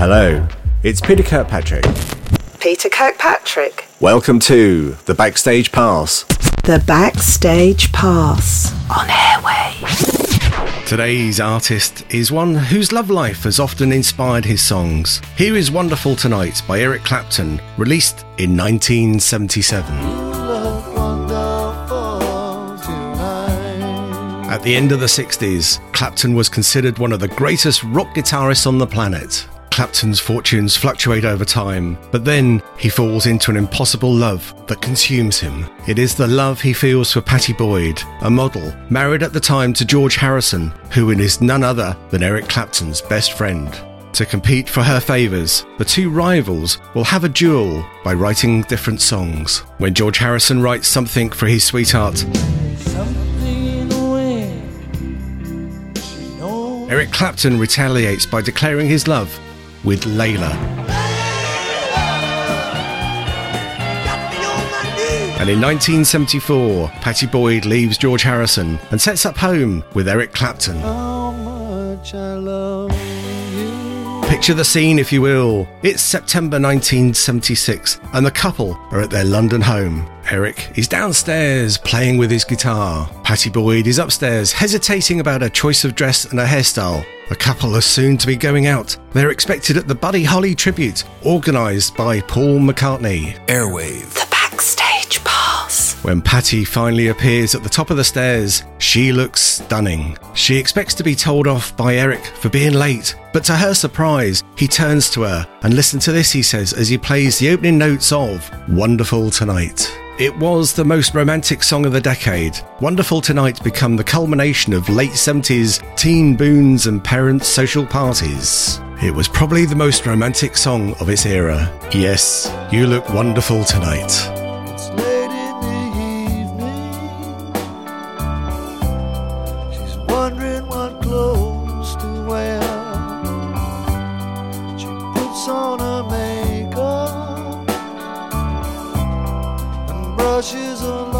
Hello, it's Peter Kirkpatrick. Peter Kirkpatrick. Welcome to the Backstage Pass. The Backstage Pass on Airwave. Today's artist is one whose love life has often inspired his songs. Here is Wonderful Tonight by Eric Clapton, released in 1977. At the end of the 60s, Clapton was considered one of the greatest rock guitarists on the planet. Clapton's fortunes fluctuate over time, but then he falls into an impossible love that consumes him. It is the love he feels for Pattie Boyd, a model, married at the time to George Harrison, who is none other than Eric Clapton's best friend. To compete for her favours, the two rivals will have a duel by writing different songs. When George Harrison writes something for his sweetheart, Eric Clapton retaliates by declaring his love with Layla. And in 1974, Pattie Boyd leaves George Harrison and sets up home with Eric Clapton. Picture the scene, if you will. It's September 1976, and the couple are at their London home. Eric is downstairs playing with his guitar. Pattie Boyd is upstairs hesitating about her choice of dress and her hairstyle. The couple are soon to be going out. They're expected at the Buddy Holly tribute, organised by Paul McCartney. Airwave. The Backstage Pass. When Pattie finally appears at the top of the stairs, she looks stunning. She expects to be told off by Eric for being late, but to her surprise, he turns to her and listen to this, he says, as he plays the opening notes of Wonderful Tonight. It was the most romantic song of the decade. Wonderful Tonight become the culmination of late 70s teen boons and parents' social parties. It was probably the most romantic song of its era. Yes, you look wonderful tonight. brushes along.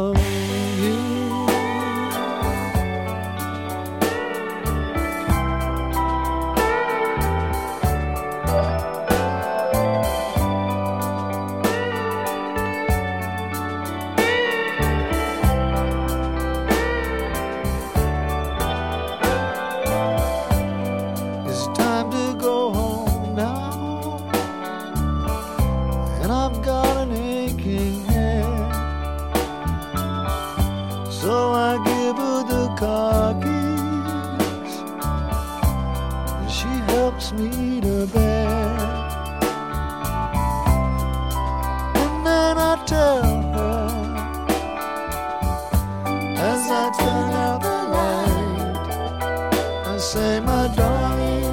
love you. So I give her the car keys, and she helps me to bed. And then I tell her as I turn out the light, I say, my darling.